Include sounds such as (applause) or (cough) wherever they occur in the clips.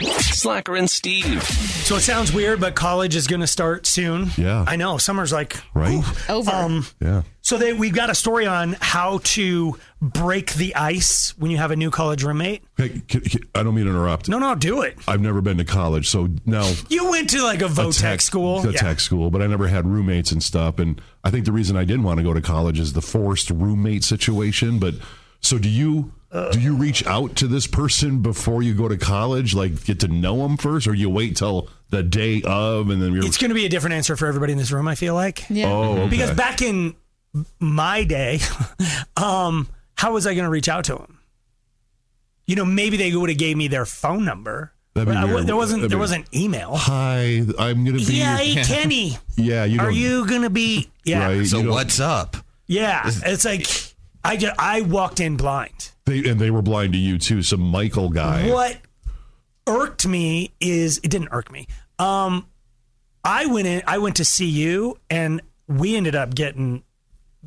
Slacker and Steve. So it sounds weird, but college is going to start soon. Yeah. I know. Summer's like Right? Over. Um, Yeah. so they, we've got a story on how to break the ice when you have a new college roommate. Hey, c- c- I don't mean to interrupt. No, no, do it. I've never been to college, so now You went to like a a Votech tech school. a Yeah. tech school, but I never had roommates and stuff. And I think the reason I didn't want to go to college is the forced roommate situation. But so do you? Do you reach out to this person before you go to college? Like get to know them first, or you wait till the day of and then you're? It's going to be a different answer for everybody in this room. I feel like. Yeah. oh, okay. Because back in my day, (laughs) um, how was I going to reach out to them? You know, maybe they would have gave me their phone number. That'd be I- weird. there wasn't. That'd there be- wasn't email. Hi, I'm gonna be. Yeah, your- (laughs) Kenny, yeah. You are you gonna be? Yeah, Right. So what's up? yeah. It's like I just I walked in blind. They, and they were blind to you too. Some Michael guy. What irked me is it didn't irk me. Um, I went in. I went to CU, and we ended up getting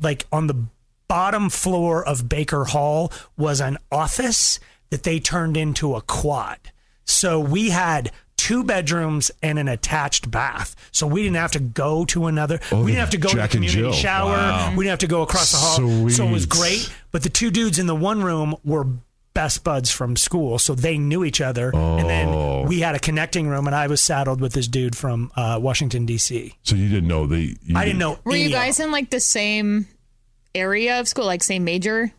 like on the bottom floor of Baker Hall was an office that they turned into a quad. So we had two bedrooms and an attached bath. So we didn't have to go to another. Oh, we didn't have to go Jack to the community shower. Wow. We didn't have to go across the hall. So it was great. But the two dudes in the one room were best buds from school, so they knew each other. And Oh. then we had a connecting room, and I was saddled with this dude from uh, Washington D.C. So you didn't know the. You I didn't know. Were you any of guys in like the same area of school, like same major,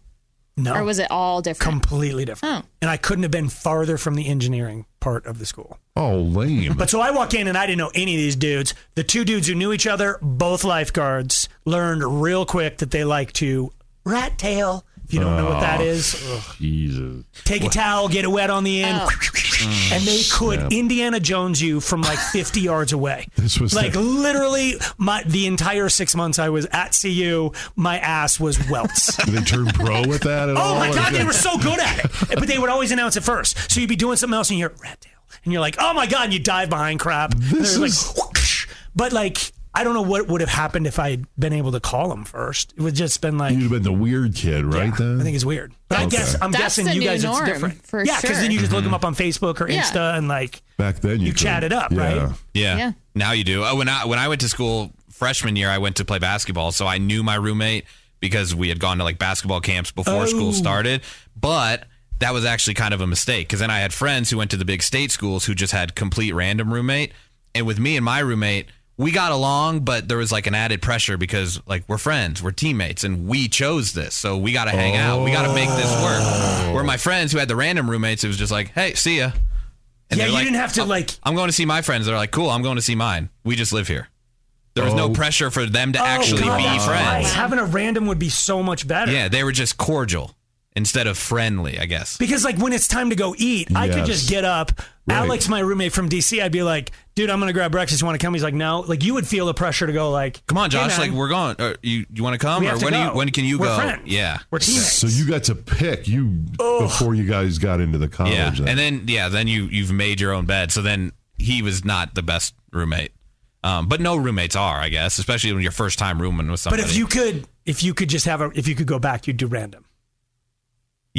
No, or was it all different? completely different. Oh. And I couldn't have been farther from the engineering part of the school. Oh, lame. But so I walk in and I didn't know any of these dudes. The two dudes who knew each other, both lifeguards, learned real quick that they like to rat tail. If you don't know what that is, ugh. Jesus. take a towel, get it wet on the end, Oh. and they could Indiana Jones you from like (laughs) 50 yards away. This was like the- literally my the entire six months I was at CU, my ass was welts. (laughs) Did they turn pro with that at oh all? Oh my god, they were so good at it. But they would always announce it first. So you'd be doing something else and you hear rat tail. And you're like, oh my god, and you dive behind crap. And This they're is- like but like I don't know what would have happened if I had been able to call him first. It would just been like You'd have been the weird kid, right? yeah, then I think it's weird. But I guess I'm That's guessing you guys norm, it's different. for yeah, because then you just look mm-hmm. them up on Facebook or Yeah. Insta and like back then you, you chat it up, yeah. right? Yeah. Yeah. Now you do. Oh, when I when I went to school freshman year, I went to play basketball, so I knew my roommate because we had gone to like basketball camps before Oh. school started. But that was actually kind of a mistake because then I had friends who went to the big state schools who just had complete random roommate, and with me and my roommate. We got along, but there was like an added pressure because like we're friends, we're teammates, and we chose this, so we got to hang out. We got to make this work. Where my friends who had the random roommates, it was just like, hey, see ya. Yeah, you like, didn't have to "I'm- like I'm going to see my friends. They're like, cool. I'm going to see mine. We just live here. There was Oh. no pressure for them to oh, actually oh, God, be friends. right. Having a random would be so much better. Yeah, they were just cordial instead of friendly, I guess. Because like when it's time to go eat, I could Yes. just get up. Right. Alex, my roommate from DC, I'd be like, "Dude, I'm gonna grab breakfast. You want to come?" He's like, "No." Like you would feel the pressure to go. Like, Come on, "Hey, Josh. man, like we're going. Or you you want to come? we Or have to when do you go. when can you We're go? Friends. Yeah. we're teammates. So you got to pick you before you guys got into the college. Yeah. then. And then yeah, then you you've made your own bed. So then he was not the best roommate. Um, but no roommates are, I guess, especially when you're first time rooming with but if you could, if you could just have a, if you could go back, you'd do random.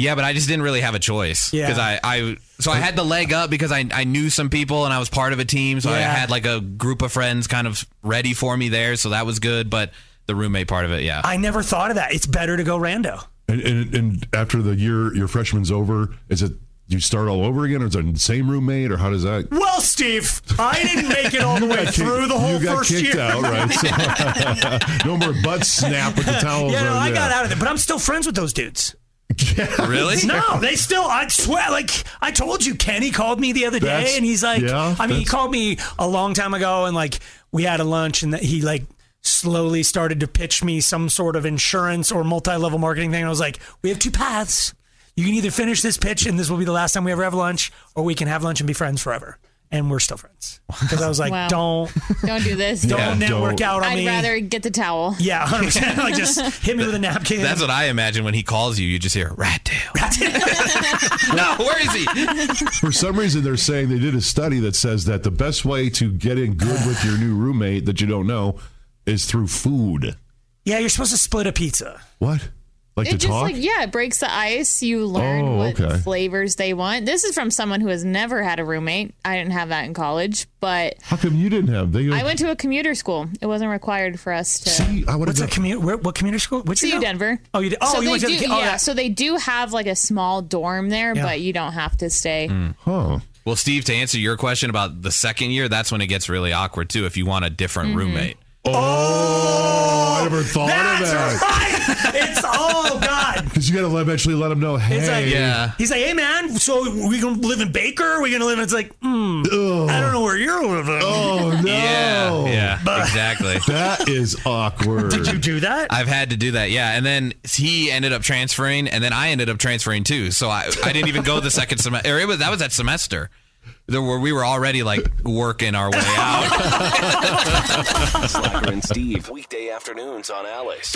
Yeah, but I just didn't really have a choice Yeah. because I, I so I had the leg up because I, I knew some people and I was part of a team, so I had like a group of friends kind of ready for me there, so that was good. But the roommate part of it, yeah, I never thought of that. It's better to go rando. And, and, and after the year, your freshman's over, is it you start all over again, or is it the same roommate, or how does that? Well, Steve, I didn't make it all the way (laughs) got through the whole you got first kicked year. out, right? So, (laughs) no more butt snap with the towels. (laughs) Yeah, no, on, I got out of it, but I'm still friends with those dudes. Really? No, they still. I swear, like I told you, Kenny called me the other day, That's- and he's like, yeah, I mean, he called me a long time ago, and like we had a lunch, and that he like slowly started to pitch me some sort of insurance or multi-level marketing thing. And I was like, we have two paths. You can either finish this pitch, and this will be the last time we ever have lunch, or we can have lunch and be friends forever. And we're still friends because I was like, Wow. don't (laughs) Don't do this. don't Yeah, network don't. out on me. I'd me. rather get the towel. yeah, (laughs) hundred percent. Like just hit me with a napkin. That's what I imagine when he calls you. You just hear rat tail. (laughs) no, where is he? For some reason, they're saying they did a study that says that the best way to get in good with your new roommate that you don't know is through food. yeah, you're supposed to split a pizza. What? Like It to just talk? like yeah, it breaks the ice. You learn Oh, what okay. flavors they want. This is from someone who has never had a roommate. I didn't have that in college, but How come you didn't have? They I went to a commuter school. It wasn't required for us to See, I would have What's a commuter? Where, what community school? Which CU Denver. Oh, you did. Oh, so you they went to do, the. Oh, yeah. yeah. So they do have like a small dorm there, Yeah. but you don't have to stay. Hmm. Huh. Well, Steve, to answer your question about the second year, that's when it gets really awkward too. If you want a different mm-hmm. roommate. Oh, I never thought That's of that. right. It's oh god. (laughs) Because you got to eventually let them know, hey, It's like Yeah. He's like, hey man, so we gonna live in Baker? We gonna live? in It's like, hmm, I don't know where you're living. oh no, (laughs) Yeah, yeah, (laughs) exactly. that is awkward. Did you do that? I've had to do that, yeah. And then he ended up transferring, and then I ended up transferring too. So I, I didn't even go the second semester. It was that was that semester. There were we were already like working our way out. Slacker and Steve, weekday afternoons on Alice.